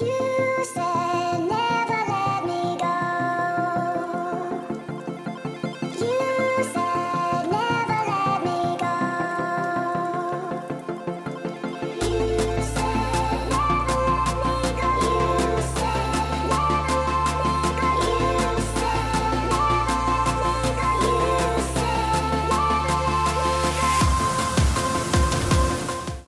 You said